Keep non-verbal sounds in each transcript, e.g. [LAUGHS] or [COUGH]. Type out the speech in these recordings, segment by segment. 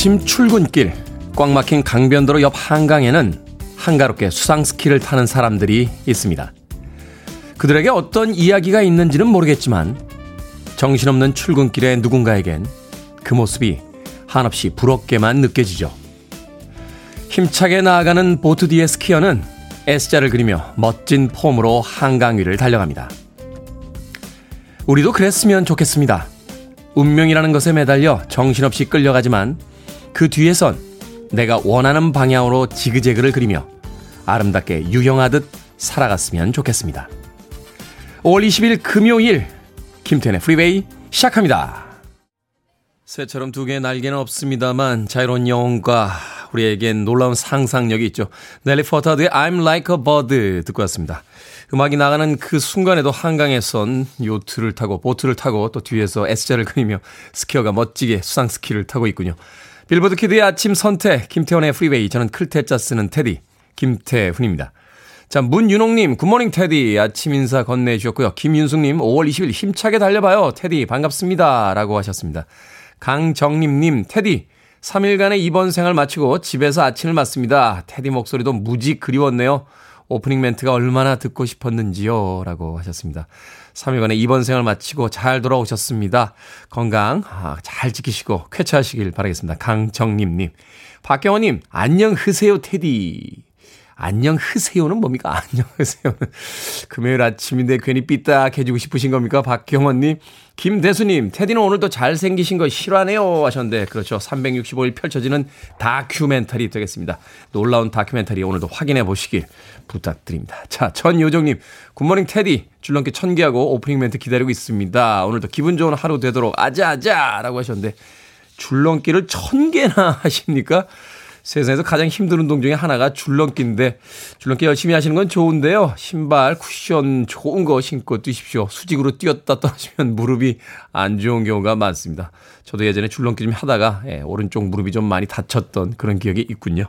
아침 출근길 꽉 막힌 강변도로 옆 한강에는 한가롭게 수상 스키를 타는 사람들이 있습니다. 그들에게 어떤 이야기가 있는지는 모르겠지만 정신없는 출근길의 누군가에겐 그 모습이 한없이 부럽게만 느껴지죠. 힘차게 나아가는 보트 뒤의 스키어는 S자를 그리며 멋진 폼으로 한강 위를 달려갑니다. 우리도 그랬으면 좋겠습니다. 운명이라는 것에 매달려 정신없이 끌려가지만 그 뒤에선 내가 원하는 방향으로 지그재그를 그리며 아름답게 유영하듯 살아갔으면 좋겠습니다. 5월 20일 금요일 김태훈의 프리웨이 시작합니다. 새처럼 두 개의 날개는 없습니다만 자유로운 영혼과 우리에겐 놀라운 상상력이 있죠. 넬리 퍼타도의 I'm like a bird 듣고 왔습니다. 음악이 나가는 그 순간에도 한강에선 요트를 타고 보트를 타고 또 뒤에서 S자를 그리며 스키어가 멋지게 수상 스키를 타고 있군요. 빌보드 키드의 아침 선택 김태훈의 프리웨이 저는 클 태 자 쓰는 테디 김태훈입니다. 자, 문윤홍님, good morning 테디. 아침 인사 건네주셨고요. 김윤숙님, 5월 20일 힘차게 달려봐요. 테디, 반갑습니다. 라고 하셨습니다. 강정림님, 테디. 3일간의 입원 생활 마치고 집에서 아침을 맞습니다. 테디 목소리도 무지 그리웠네요. 오프닝 멘트가 얼마나 듣고 싶었는지요. 라고 하셨습니다. 3일간의 입원 생활 마치고 잘 돌아오셨습니다. 건강 아, 잘 지키시고 쾌차하시길 바라겠습니다. 강정림님. 박경호님, 안녕 흐세요, 테디. 안녕 흐세요는 뭡니까? [LAUGHS] 안녕 흐세요는 금요일 아침인데 괜히 삐딱해지고 싶으신 겁니까? 박경원님, 김대수님, 테디는 오늘도 잘생기신 거 싫어하네요 하셨는데 그렇죠. 365일 펼쳐지는 다큐멘터리 되겠습니다. 놀라운 다큐멘터리 오늘도 확인해 보시길 부탁드립니다. 자, 전요정님, 굿모닝 테디 줄넘기 천개하고 오프닝 멘트 기다리고 있습니다. 오늘도 기분 좋은 하루 되도록 아자아자라고 하셨는데 줄넘기를 천 개나 [LAUGHS] 하십니까? 세상에서 가장 힘든 운동 중에 하나가 줄넘기인데 줄넘기 열심히 하시는 건 좋은데요. 신발, 쿠션 좋은 거 신고 뛰십시오. 수직으로 뛰었다 떨어지면 무릎이 안 좋은 경우가 많습니다. 저도 예전에 줄넘기 좀 하다가 예, 오른쪽 무릎이 좀 많이 다쳤던 그런 기억이 있군요.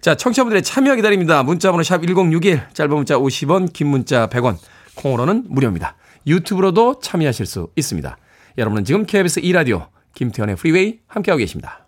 자, 청취자분들의 참여 기다립니다. 문자번호 샵 1061, 짧은 문자 50원, 긴 문자 100원, 콩으로는 무료입니다. 유튜브로도 참여하실 수 있습니다. 여러분은 지금 KBS 2라디오 김태훈의 프리웨이 함께하고 계십니다.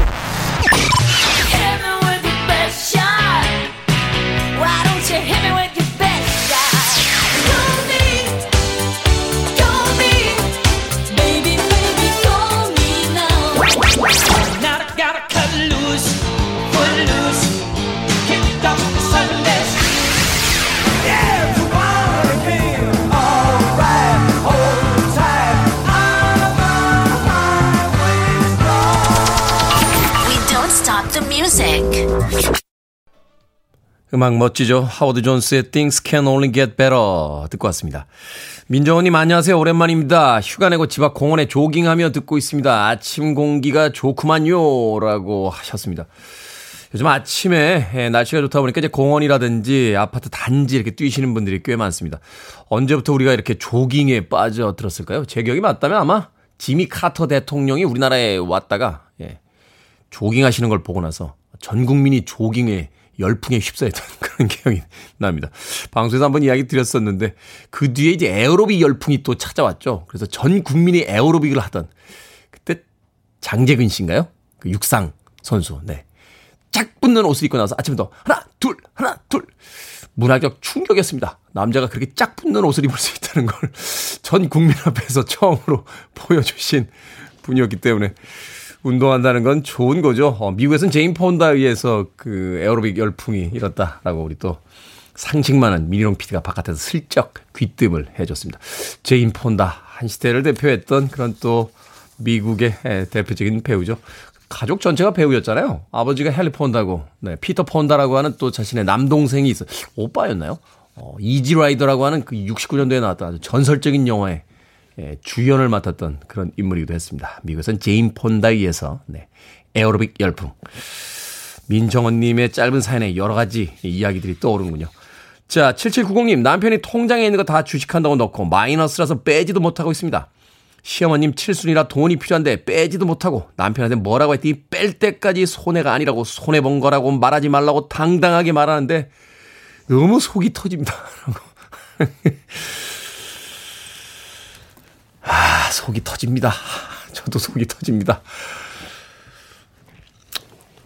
음악 멋지죠? 하워드 존스의 Things Can Only Get Better 듣고 왔습니다. 민정원님 안녕하세요. 오랜만입니다. 휴가 내고 집 앞 공원에 조깅하며 듣고 있습니다. 아침 공기가 좋구만요. 라고 하셨습니다. 요즘 아침에 예, 날씨가 좋다 보니까 이제 공원이라든지 아파트 단지 이렇게 뛰시는 분들이 꽤 많습니다. 언제부터 우리가 이렇게 조깅에 빠져들었을까요? 제 기억이 맞다면 아마 지미 카터 대통령이 우리나라에 왔다가 예, 조깅하시는 걸 보고 나서 전 국민이 조깅에 열풍에 휩싸였던 [LAUGHS] 그런 기억이 납니다. 방송에서 한번 이야기 드렸었는데 그 뒤에 이제 에어로빅 열풍이 또 찾아왔죠. 그래서 전 국민이 에어로빅을 하던 그때 장재근 씨인가요? 그 육상 선수. 네. 짝 붙는 옷을 입고 나서 아침부터 하나, 둘, 하나, 둘. 문화적 충격이었습니다. 남자가 그렇게 짝 붙는 옷을 입을 수 있다는 걸 [LAUGHS] 전 국민 앞에서 처음으로 [LAUGHS] 보여주신 분이었기 때문에 운동한다는 건 좋은 거죠. 어, 미국에서는 제인 폰다에 의해서 그 에어로빅 열풍이 일었다라고 우리 또 상식 많은 미니롱 PD가 바깥에서 슬쩍 귀뜸을 해줬습니다. 제인 폰다 한 시대를 대표했던 그런 또 미국의 대표적인 배우죠. 가족 전체가 배우였잖아요. 아버지가 헨리 폰다고, 네, 피터 폰다라고 하는 또 자신의 남동생이 있어. 오빠였나요? 어, Easy Rider라고 하는 그 69년도에 나왔던 아주 전설적인 영화에 예, 주연을 맡았던 그런 인물이기도 했습니다. 미국에선 제인 폰다에 의해서 네, 에어로빅 열풍. 민정원님의 짧은 사연에 여러 가지 이야기들이 떠오르는군요. 자, 7790님, 남편이 통장에 있는 거 다 주식한다고 넣고 마이너스라서 빼지도 못하고 있습니다. 시어머님 칠순이라 돈이 필요한데 빼지도 못하고 남편한테 뭐라고 했더니 뺄 때까지 손해가 아니라고 손해본 거라고 말하지 말라고 당당하게 말하는데 너무 속이 터집니다. [LAUGHS] 아, 속이 터집니다. [LAUGHS] 저도 속이 터집니다.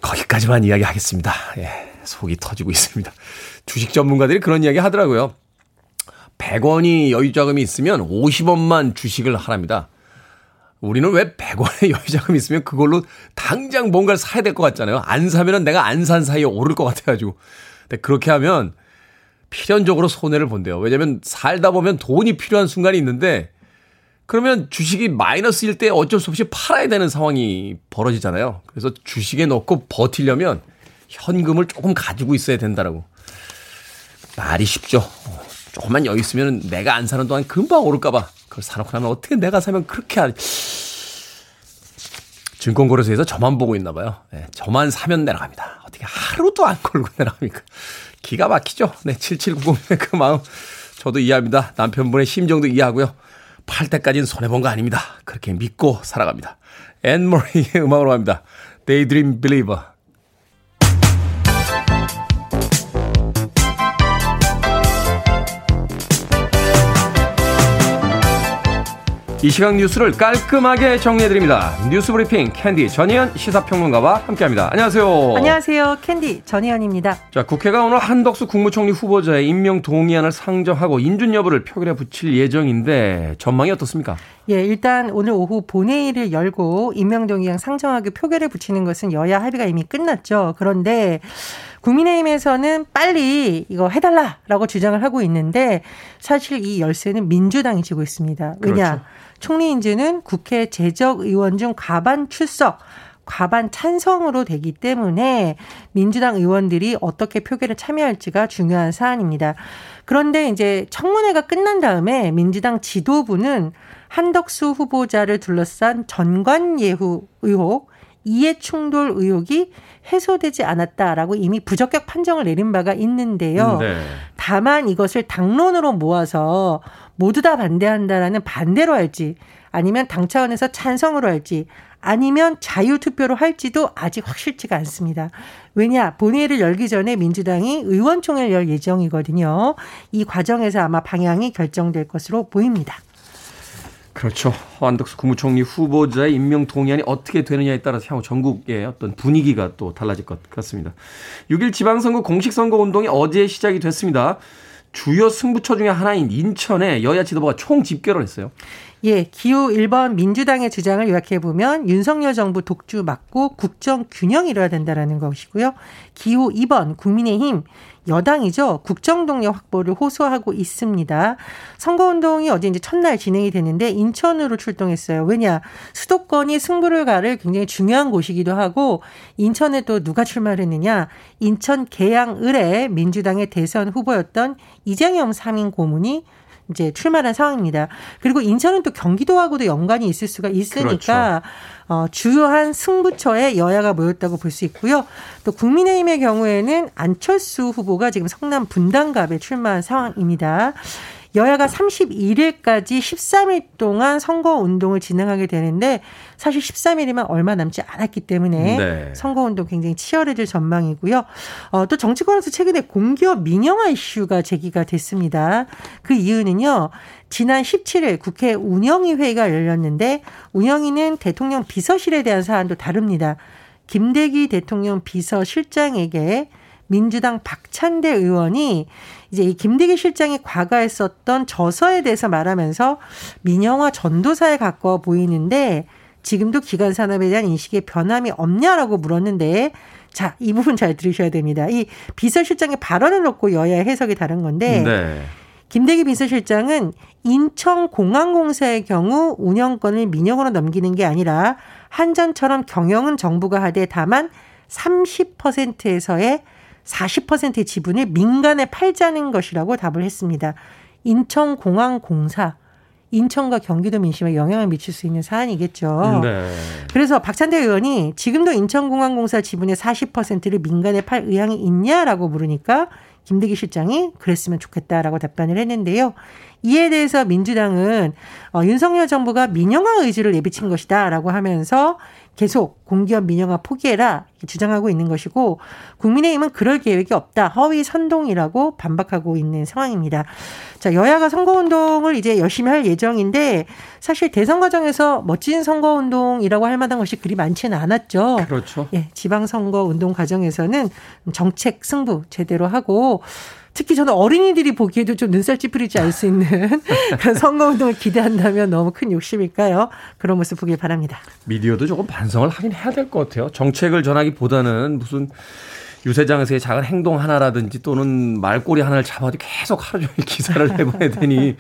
거기까지만 이야기하겠습니다. 예, 속이 터지고 있습니다. 주식 전문가들이 그런 이야기 하더라고요. 100원이 여유자금이 있으면 50원만 주식을 하랍니다. 우리는 왜 100원의 [LAUGHS] 여유자금이 있으면 그걸로 당장 뭔가를 사야 될 것 같잖아요. 안 사면은 내가 안 산 사이에 오를 것 같아가지고. 근데 그렇게 하면 필연적으로 손해를 본대요. 왜냐면 살다 보면 돈이 필요한 순간이 있는데 그러면 주식이 마이너스일 때 어쩔 수 없이 팔아야 되는 상황이 벌어지잖아요. 그래서 주식에 넣고 버틸려면 현금을 조금 가지고 있어야 된다라고. 말이 쉽죠. 조금만 여유 있으면 내가 안 사는 동안 금방 오를까봐. 그걸 사놓고 나면 어떻게 내가 사면 그렇게 할. 증권거래소에서 저만 보고 있나 봐요. 네, 저만 사면 내려갑니다. 어떻게 하루도 안 걸고 [LAUGHS] 내려갑니까? 기가 막히죠? 네, 7790의 [LAUGHS] 그 마음 저도 이해합니다. 남편분의 심정도 이해하고요. 팔 때까지는 손해본 거 아닙니다. 그렇게 믿고 살아갑니다. 앤 머리의 음악으로 갑니다. Daydream Believer. 이 시각 뉴스를 깔끔하게 정리해드립니다. 뉴스 브리핑 캔디 전희연 시사평론가와 함께합니다. 안녕하세요. 안녕하세요. 캔디 전희연입니다. 자, 국회가 오늘 한덕수 국무총리 후보자의 임명 동의안을 상정하고 인준 여부를 표결에 붙일 예정인데 전망이 어떻습니까? 예, 일단 오늘 오후 본회의를 열고 임명 동의안 상정하기 표결에 붙이는 것은 여야 합의가 이미 끝났죠. 그런데 국민의힘에서는 빨리 이거 해달라라고 주장을 하고 있는데 사실 이 열쇠는 민주당이 쥐고 있습니다. 왜냐? 그렇죠. 총리 인준은 국회 재적 의원 중 과반 출석, 과반 찬성으로 되기 때문에 민주당 의원들이 어떻게 표결에 참여할지가 중요한 사안입니다. 그런데 이제 청문회가 끝난 다음에 민주당 지도부는 한덕수 후보자를 둘러싼 전관예우 의혹, 이해충돌 의혹이 해소되지 않았다라고 이미 부적격 판정을 내린 바가 있는데요. 네. 다만 이것을 당론으로 모아서 모두 다 반대한다라는 반대로 할지 아니면 당 차원에서 찬성으로 할지 아니면 자유투표로 할지도 아직 확실치가 않습니다. 왜냐, 본회의를 열기 전에 민주당이 의원총회를 열 예정이거든요. 이 과정에서 아마 방향이 결정될 것으로 보입니다. 그렇죠. 한덕수 국무총리 후보자의 임명 동의안이 어떻게 되느냐에 따라서 향후 전국의 어떤 분위기가 또 달라질 것 같습니다. 6일 지방선거 공식선거 운동이 어제 시작이 됐습니다. 주요 승부처 중에 하나인 인천에 여야 지도부가 총 집결을 했어요. 예, 기호 1번 민주당의 주장을 요약해 보면 윤석열 정부 독주 막고 국정 균형 이뤄야 된다라는 것이고요. 기호 2번 국민의힘 여당이죠. 국정 동력 확보를 호소하고 있습니다. 선거 운동이 어제 이제 첫날 진행이 되는데 인천으로 출동했어요. 왜냐 수도권이 승부를 가를 굉장히 중요한 곳이기도 하고 인천에 또 누가 출마를 했느냐 인천 계양을의 민주당의 대선 후보였던 이재명 상임 고문이 이제 출마한 상황입니다. 그리고 인천은 또 경기도하고도 연관이 있을 수가 있으니까 그렇죠. 어, 주요한 승부처에 여야가 모였다고 볼 수 있고요. 또 국민의힘의 경우에는 안철수 후보가 지금 성남 분당갑에 출마한 상황입니다. 여야가 31일까지 13일 동안 선거 운동을 진행하게 되는데 사실 13일이면 얼마 남지 않았기 때문에 네. 선거 운동 굉장히 치열해질 전망이고요. 어, 또 정치권에서 최근에 공기업 민영화 이슈가 제기가 됐습니다. 그 이유는요. 지난 17일 국회 운영위 회의가 열렸는데 운영위는 대통령 비서실에 대한 사안도 다룹니다. 김대기 대통령 비서실장에게 민주당 박찬대 의원이 이제 이 김대기 실장이 과거에 썼던 저서에 대해서 말하면서 민영화 전도사에 가까워 보이는데 지금도 기간 산업에 대한 인식에 변함이 없냐라고 물었는데 자, 이 부분 잘 들으셔야 됩니다. 이 비서실장의 발언을 놓고 여야 해석이 다른 건데 네. 김대기 비서실장은 인천공항공사의 경우 운영권을 민영으로 넘기는 게 아니라 한전처럼 경영은 정부가 하되 다만 30%에서의 40%의 지분을 민간에 팔자는 것이라고 답을 했습니다. 인천공항공사. 인천과 경기도 민심에 영향을 미칠 수 있는 사안이겠죠. 네. 그래서 박찬대 의원이 지금도 인천공항공사 지분의 40%를 민간에 팔 의향이 있냐라고 물으니까 김대기 실장이 그랬으면 좋겠다라고 답변을 했는데요. 이에 대해서 민주당은 어, 윤석열 정부가 민영화 의지를 내비친 것이다라고 하면서 계속 공기업 민영화 포기해라 주장하고 있는 것이고 국민의힘은 그럴 계획이 없다 허위 선동이라고 반박하고 있는 상황입니다. 자 여야가 선거운동을 이제 열심히 할 예정인데 사실 대선 과정에서 멋진 선거운동이라고 할 만한 것이 그리 많지는 않았죠. 그렇죠. 예, 지방선거 운동 과정에서는 정책 승부 제대로 하고 특히 저는 어린이들이 보기에도 좀 눈살 찌푸리지 않을 수 있는 [LAUGHS] 그런 선거운동을 기대한다면 너무 큰 욕심일까요? 그런 모습 보길 바랍니다. 미디어도 조금 반성을 하긴 해야 될 것 같아요. 정책을 전하기보다는 무슨 유세장에서의 작은 행동 하나라든지 또는 말꼬리 하나를 잡아도 계속 하루 종일 기사를 [LAUGHS] 해봐야 되니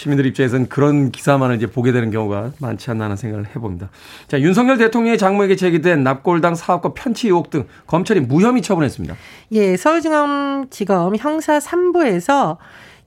시민들 입장에서는 그런 기사만을 이제 보게 되는 경우가 많지 않나 하는 생각을 해봅니다. 자, 윤석열 대통령의 장모에게 제기된 납골당 사업과 편취 의혹 등 검찰이 무혐의 처분했습니다. 예, 서울중앙지검 형사 3부에서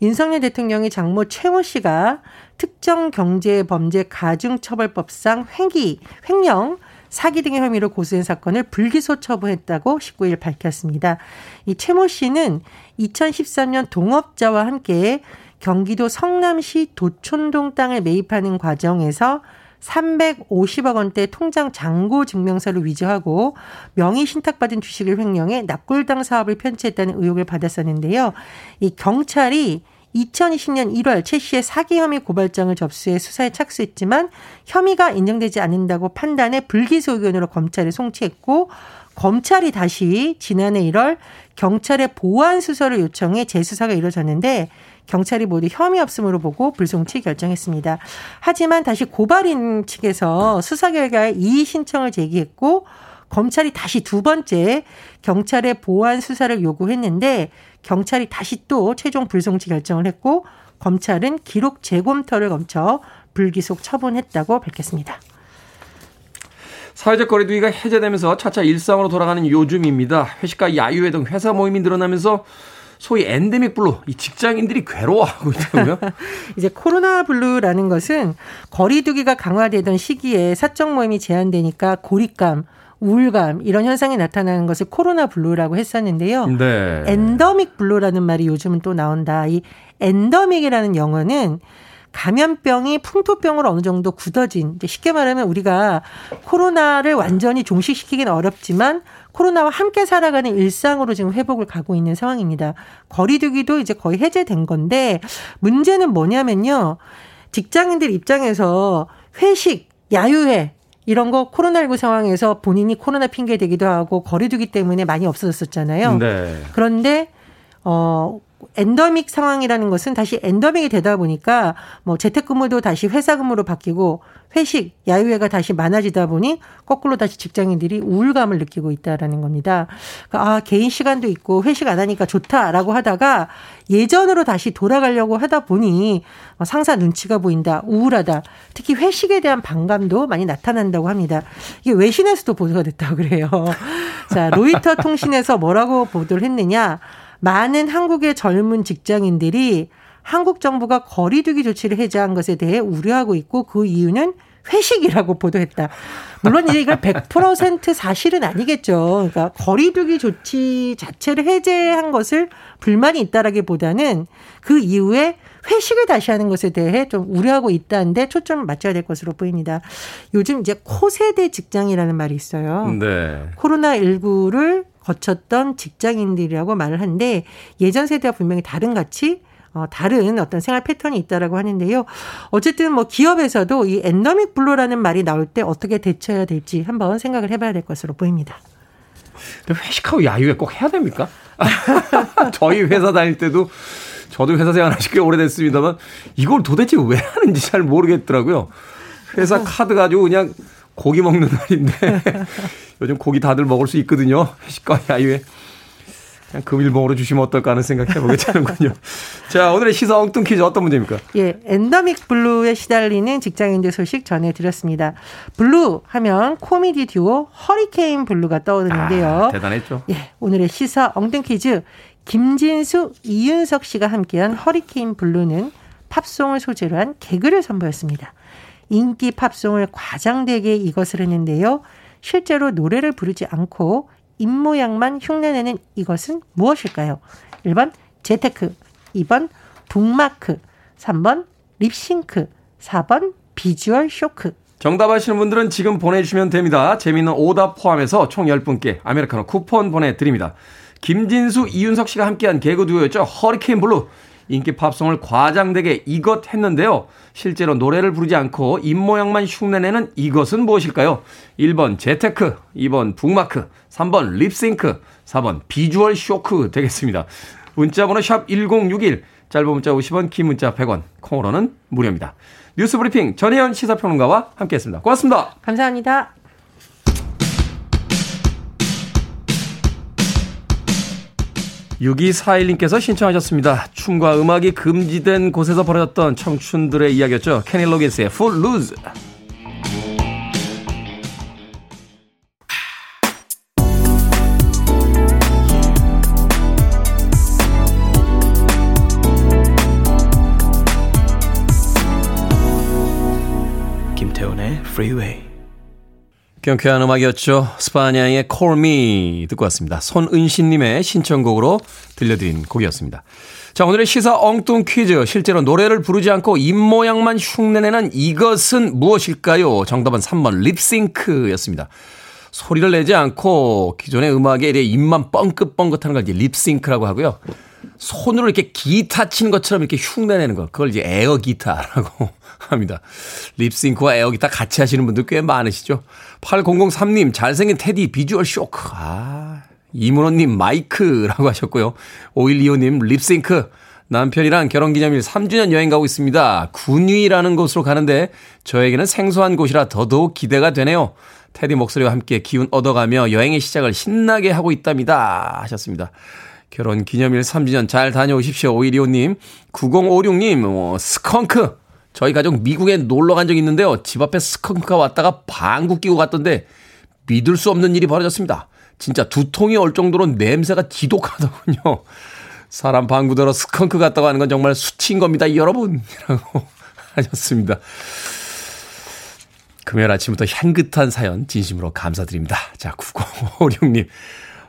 윤석열 대통령의 장모 최모 씨가 특정 경제범죄 가중처벌법상 횡기, 횡령, 사기 등의 혐의로 고소한 사건을 불기소 처분했다고 19일 밝혔습니다. 이 최모 씨는 2013년 동업자와 함께 경기도 성남시 도촌동 땅을 매입하는 과정에서 350억 원대 통장 잔고 증명서를 위조하고 명의 신탁받은 주식을 횡령해 납골당 사업을 편취했다는 의혹을 받았었는데요. 이 경찰이 2020년 1월 최 씨의 사기 혐의 고발장을 접수해 수사에 착수했지만 혐의가 인정되지 않는다고 판단해 불기소 의견으로 검찰에 송치했고 검찰이 다시 지난해 1월 경찰에 보완 수사를 요청해 재수사가 이루어졌는데 경찰이 모두 혐의 없음으로 보고 불송치 결정했습니다. 하지만 다시 고발인 측에서 수사 결과에 이의 신청을 제기했고 검찰이 다시 두 번째 경찰의 보완 수사를 요구했는데 경찰이 다시 또 최종 불송치 결정을 했고 검찰은 기록 재검토를 거쳐 불기속 처분했다고 밝혔습니다. 사회적 거리두기가 해제되면서 차차 일상으로 돌아가는 요즘입니다. 회식과 야유회 등 회사 모임이 늘어나면서 소위 엔데믹 블루, 이 직장인들이 괴로워하고 있다고요? [LAUGHS] 이제 코로나 블루라는 것은 거리두기가 강화되던 시기에 사적 모임이 제한되니까 고립감, 우울감 이런 현상이 나타나는 것을 코로나 블루라고 했었는데요. 네. 엔데믹 블루라는 말이 요즘은 또 나온다. 이 엔데믹이라는 영어는 감염병이 풍토병으로 어느 정도 굳어진 쉽게 말하면 우리가 코로나를 완전히 종식시키기는 어렵지만 코로나와 함께 살아가는 일상으로 지금 회복을 가고 있는 상황입니다. 거리두기도 이제 거의 해제된 건데 문제는 뭐냐면요. 직장인들 입장에서 회식, 야유회 이런 거 코로나19 상황에서 본인이 코로나 핑계 대기도 하고 거리두기 때문에 많이 없어졌었잖아요. 네. 그런데 어 엔더믹 상황이라는 것은 다시 엔더믹이 되다 보니까 뭐 재택근무도 다시 회사근무로 바뀌고 회식, 야유회가 다시 많아지다 보니 거꾸로 다시 직장인들이 우울감을 느끼고 있다라는 겁니다. 그러니까 아, 개인 시간도 있고 회식 안 하니까 좋다라고 하다가 예전으로 다시 돌아가려고 하다 보니 상사 눈치가 보인다, 우울하다. 특히 회식에 대한 반감도 많이 나타난다고 합니다. 이게 외신에서도 보도가 됐다고 그래요. 자, 로이터 통신에서 뭐라고 보도를 했느냐? 많은 한국의 젊은 직장인들이 한국 정부가 거리두기 조치를 해제한 것에 대해 우려하고 있고 그 이유는 회식이라고 보도했다. 물론 이제 이걸 100% 사실은 아니겠죠. 그러니까 거리두기 조치 자체를 해제한 것을 불만이 있다라기보다는 그 이후에 회식을 다시 하는 것에 대해 좀 우려하고 있다는데 초점을 맞춰야 될 것으로 보입니다. 요즘 이제 코세대 직장이라는 말이 있어요. 네. 코로나19를 거쳤던 직장인들이라고 말을 하는데 예전 세대와 분명히 다른 가치 어, 다른 어떤 생활 패턴이 있다라고 하는데요. 어쨌든 뭐 기업에서도 이 엔데믹 블루라는 말이 나올 때 어떻게 대처해야 될지 한번 생각을 해봐야 될 것으로 보입니다. 회식하고 야유회 꼭 해야 됩니까? [LAUGHS] 저희 회사 다닐 때도 저도 회사 생활 하시 꽤 오래됐습니다만 이걸 도대체 왜 하는지 잘 모르겠더라고요. 회사 카드 가지고 그냥 고기 먹는 날인데 [LAUGHS] 요즘 고기 다들 먹을 수 있거든요. 회식과 야유회. 그냥 금일봉으로 주시면 어떨까 하는 생각 해보게 되는군요. 자, 오늘의 시사 엉뚱 퀴즈 어떤 문제입니까? 예, 엔데믹 블루에 시달리는 직장인들 소식 전해드렸습니다. 블루 하면 코미디 듀오 허리케인 블루가 떠오르는데요. 아, 대단했죠. 예, 오늘의 시사 엉뚱 퀴즈. 김진수, 이윤석 씨가 함께한 허리케인 블루는 팝송을 소재로 한 개그를 선보였습니다. 인기 팝송을 과장되게 이것을 했는데요. 실제로 노래를 부르지 않고 입모양만 흉내내는 이것은 무엇일까요? 1번 재테크, 2번 북마크, 3번 립싱크, 4번 비주얼 쇼크. 정답 아시는 분들은 지금 보내주시면 됩니다. 재미있는 오답 포함해서 총 10분께 아메리카노 쿠폰 보내드립니다. 김진수, 이윤석 씨가 함께한 개그 듀오였죠. 허리케인 블루. 인기 팝송을 과장되게 이것 했는데요. 실제로 노래를 부르지 않고 입모양만 흉내내는 이것은 무엇일까요? 1번 재테크, 2번 북마크, 3번 립싱크, 4번 비주얼 쇼크 되겠습니다. 문자번호 샵 1061, 짧은 문자 50원, 긴 문자 100원, 콩으로는 무료입니다. 뉴스 브리핑 전혜연 시사평론가와 함께했습니다. 고맙습니다. 감사합니다. 6241님께서 신청하셨습니다. 춤과 음악이 금지된 곳에서 벌어졌던 청춘들의 이야기였죠. 케니 로긴스의 Full Lose. 김태훈의 Freeway. 경쾌한 음악이었죠. 스파냐의 Call Me 듣고 왔습니다. 손은신님의 신청곡으로 들려드린 곡이었습니다. 자, 오늘의 시사 엉뚱 퀴즈. 실제로 노래를 부르지 않고 입모양만 흉내내는 이것은 무엇일까요? 정답은 3번 립싱크였습니다. 소리를 내지 않고 기존의 음악에 이래 입만 뻥긋뻥긋 하는 걸 이제 립싱크라고 하고요. 손으로 이렇게 기타 치는 것처럼 이렇게 흉내내는 거. 그걸 이제 에어 기타라고 [LAUGHS] 합니다. 립싱크와 에어 기타 같이 하시는 분들 꽤 많으시죠? 8003님, 잘생긴 테디 비주얼 쇼크. 아, 이문호님 마이크라고 하셨고요. 5125님 립싱크. 남편이랑 결혼기념일 3주년 여행 가고 있습니다. 군위라는 곳으로 가는데 저에게는 생소한 곳이라 더더욱 기대가 되네요. 테디 목소리와 함께 기운 얻어가며 여행의 시작을 신나게 하고 있답니다. 하셨습니다. 결혼 기념일 3주년 잘 다녀오십시오. 5125님. 9056님, 어, 스컹크. 저희 가족 미국에 놀러 간적 있는데요. 집 앞에 스컹크가 왔다가 방구 끼고 갔던데 믿을 수 없는 일이 벌어졌습니다. 진짜 두통이 올 정도로 냄새가 지독하더군요. 사람 방구 들어 스컹크 같다고 하는 건 정말 수치인 겁니다, 여러분. 이라고 [LAUGHS] 하셨습니다. 금요일 아침부터 향긋한 사연 진심으로 감사드립니다. 자, 9056님.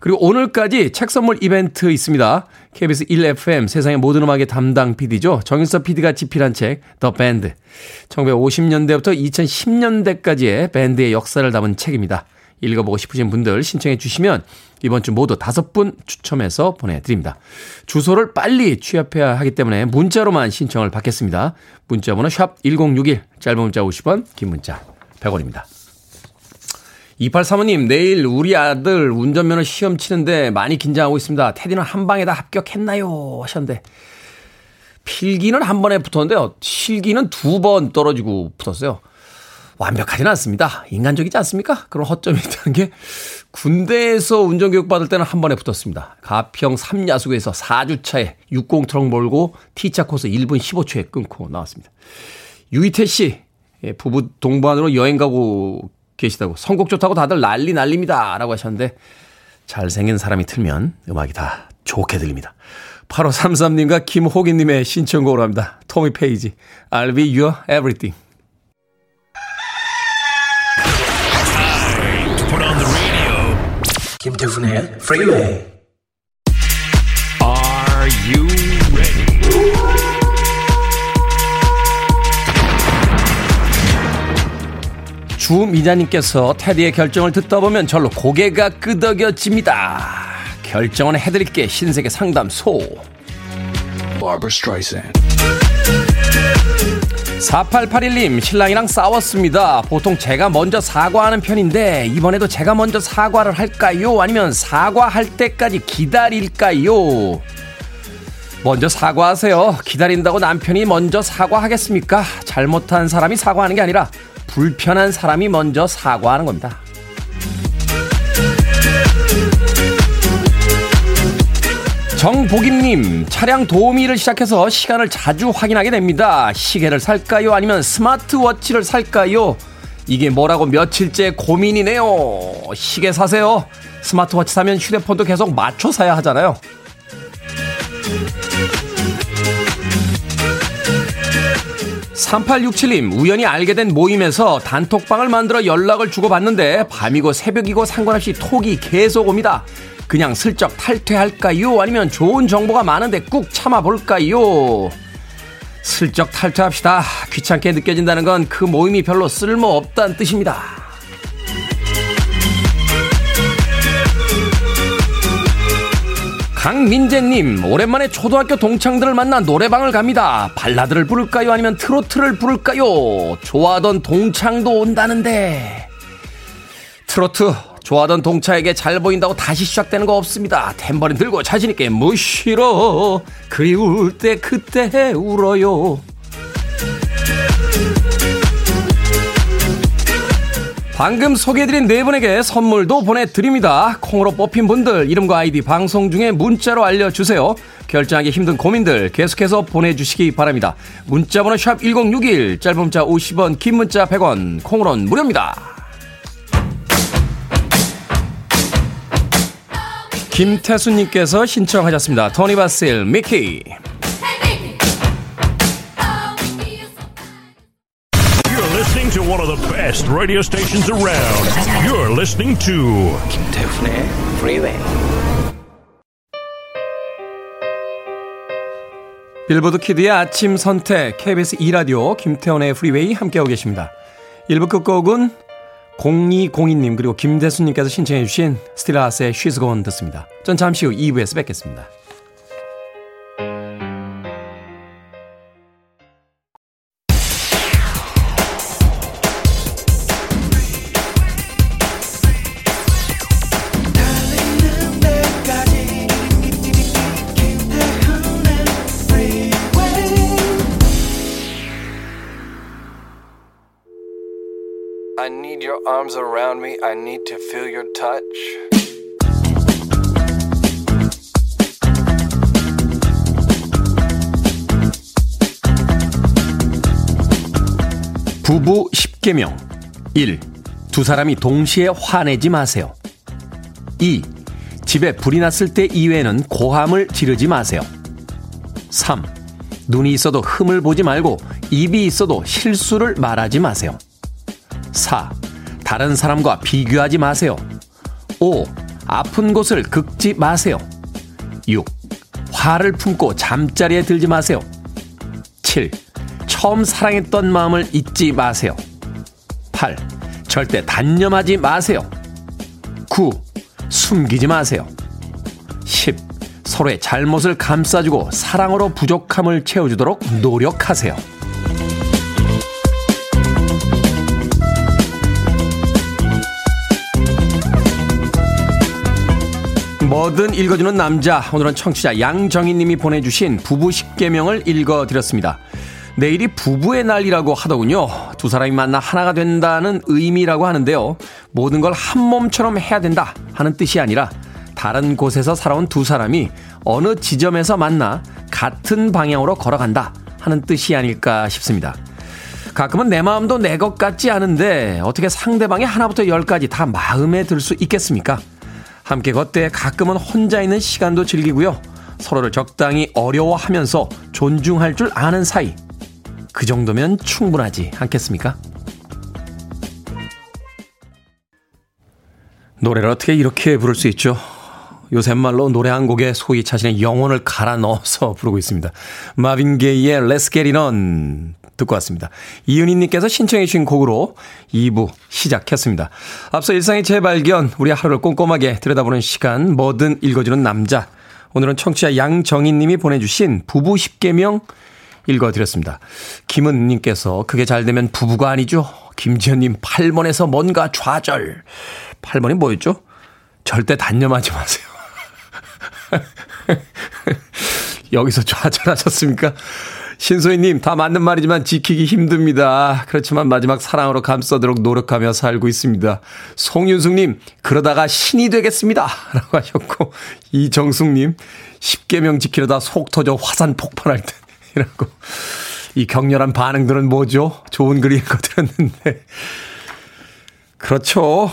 그리고 오늘까지 책 선물 이벤트 있습니다. KBS 1FM 세상의 모든 음악의 담당 PD죠. 정인섭 PD가 집필한 책, The Band. 1950년대부터 2010년대까지의 밴드의 역사를 담은 책입니다. 읽어보고 싶으신 분들 신청해 주시면 이번 주 모두 다섯 분 추첨해서 보내드립니다. 주소를 빨리 취합해야 하기 때문에 문자로만 신청을 받겠습니다. 문자번호 샵 1061, 짧은 문자 50원, 긴 문자 100원입니다. 2835님, 내일 우리 아들 운전면허 시험 치는데 많이 긴장하고 있습니다. 테디는 한 방에 다 합격했나요? 하셨는데, 필기는 한 번에 붙었는데요. 실기는 두 번 떨어지고 붙었어요. 완벽하지는 않습니다. 인간적이지 않습니까? 그런 허점이 있다는 게 군대에서 운전교육 받을 때는 한 번에 붙었습니다. 가평 3야수교에서 4주차에 60 트럭 몰고 T자 코스 1분 15초에 끊고 나왔습니다. 유이태 씨, 예, 부부 동반으로 여행 가고 계시다고 선곡 좋다고 다들 난리 난립니다. 라고 하셨는데 잘생긴 사람이 틀면 음악이 다 좋게 들립니다. 8533님과 김호기님의 신청곡으로 합니다. 토미 페이지, I'll be your everything. 김태훈의 Freeway. Are you ready? 주미자님께서 테디의 결정을 듣다 보면 절로 고개가 끄덕여집니다. 결정은 해드릴게 신세계 상담소. 4881님, 신랑이랑 싸웠습니다. 보통 제가 먼저 사과하는 편인데, 이번에도 제가 먼저 사과를 할까요? 아니면 사과할 때까지 기다릴까요? 먼저 사과하세요. 기다린다고 남편이 먼저 사과하겠습니까? 잘못한 사람이 사과하는 게 아니라, 불편한 사람이 먼저 사과하는 겁니다. 정복임님, 차량 도우미를 시작해서 시간을 자주 확인하게 됩니다. 시계를 살까요? 아니면 스마트워치를 살까요? 이게 뭐라고 며칠째 고민이네요. 시계 사세요. 스마트워치 사면 휴대폰도 계속 맞춰 사야 하잖아요. 3867님, 우연히 알게 된 모임에서 단톡방을 만들어 연락을 주고받는데 밤이고 새벽이고 상관없이 톡이 계속 옵니다. 그냥 슬쩍 탈퇴할까요? 아니면 좋은 정보가 많은데 꾹 참아볼까요? 슬쩍 탈퇴합시다. 귀찮게 느껴진다는 건 그 모임이 별로 쓸모 없다는 뜻입니다. 강민재님, 오랜만에 초등학교 동창들을 만나 노래방을 갑니다. 발라드를 부를까요? 아니면 트로트를 부를까요? 좋아하던 동창도 온다는데. 트로트, 좋아하던 동창에게 잘 보인다고 다시 시작되는 거 없습니다. 탬버린 들고 자신있게 무시러. 그리울 때 그때 울어요. 방금 소개해드린 네 분에게 선물도 보내드립니다. 콩으로 뽑힌 분들 이름과 아이디 방송 중에 문자로 알려주세요. 결정하기 힘든 고민들 계속해서 보내주시기 바랍니다. 문자번호 샵 1061, 짧은 문자 50원, 긴 문자 100원, 콩으로는 무료입니다. 김태수님께서 신청하셨습니다. 토니 바셀, 미키. Of the best radio stations around. You're listening to 김태훈의 Freeway. 빌보드 키드의 아침 선택 KBS 2 라디오 김태훈의 프리웨이 함께하고 계십니다. 1부 끝곡은 0202님 그리고 김대수님께서 신청해 주신 스틸하트의 She's Gone 듣습니다. 전 잠시 후 2부에서 뵙겠습니다. Need your arms around me. I need to feel your touch. 부부 10계명 1. 두 사람이 동시에 화내지 마세요. 2. 집에 불이 났을 때 이외에는 고함을 지르지 마세요. 3. 눈이 있어도 흠을 보지 말고 입이 있어도 실수를 말하지 마세요. 4. 다른 사람과 비교하지 마세요. 5. 아픈 곳을 긁지 마세요. 6. 화를 품고 잠자리에 들지 마세요. 7. 처음 사랑했던 마음을 잊지 마세요. 8. 절대 단념하지 마세요. 9. 숨기지 마세요. 10. 서로의 잘못을 감싸주고 사랑으로 부족함을 채워주도록 노력하세요. 뭐든 읽어주는 남자. 오늘은 청취자 양정희님이 보내주신 부부 10계명을 읽어드렸습니다. 내일이 부부의 날이라고 하더군요. 두 사람이 만나 하나가 된다는 의미라고 하는데요. 모든 걸 한 몸처럼 해야 된다 하는 뜻이 아니라 다른 곳에서 살아온 두 사람이 어느 지점에서 만나 같은 방향으로 걸어간다 하는 뜻이 아닐까 싶습니다. 가끔은 내 마음도 내 것 같지 않은데 어떻게 상대방의 하나부터 열까지 다 마음에 들 수 있겠습니까? 함께 걷되 가끔은 혼자 있는 시간도 즐기고요. 서로를 적당히 어려워하면서 존중할 줄 아는 사이. 그 정도면 충분하지 않겠습니까? 노래를 어떻게 이렇게 부를 수 있죠? 요새 말로 노래 한 곡에 소위 자신의 영혼을 갈아 넣어서 부르고 있습니다. 마빈 게이의 Let's Get It On 듣고 왔습니다. 이은희님께서 신청해 주신 곡으로 2부 시작했습니다. 앞서 일상의 재발견, 우리 하루를 꼼꼼하게 들여다보는 시간, 뭐든 읽어주는 남자. 오늘은 청취자 양정희님이 보내주신 부부 10개명 읽어드렸습니다. 김은님께서 그게 잘 되면 부부가 아니죠. 김지현님 8번에서 뭔가 좌절. 8번이 뭐였죠? 절대 단념하지 마세요. [LAUGHS] 여기서 좌절하셨습니까? 신소희님, 다 맞는 말이지만 지키기 힘듭니다. 그렇지만 마지막 사랑으로 감싸도록 노력하며 살고 있습니다. 송윤숙님, 그러다가 신이 되겠습니다. [LAUGHS] 라고 하셨고, 이정숙님, 10개명 지키려다 속 터져 화산 폭발할 듯. [LAUGHS] 이라고. 이 격렬한 반응들은 뭐죠? 좋은 글이 읽어드렸는데. 그렇죠.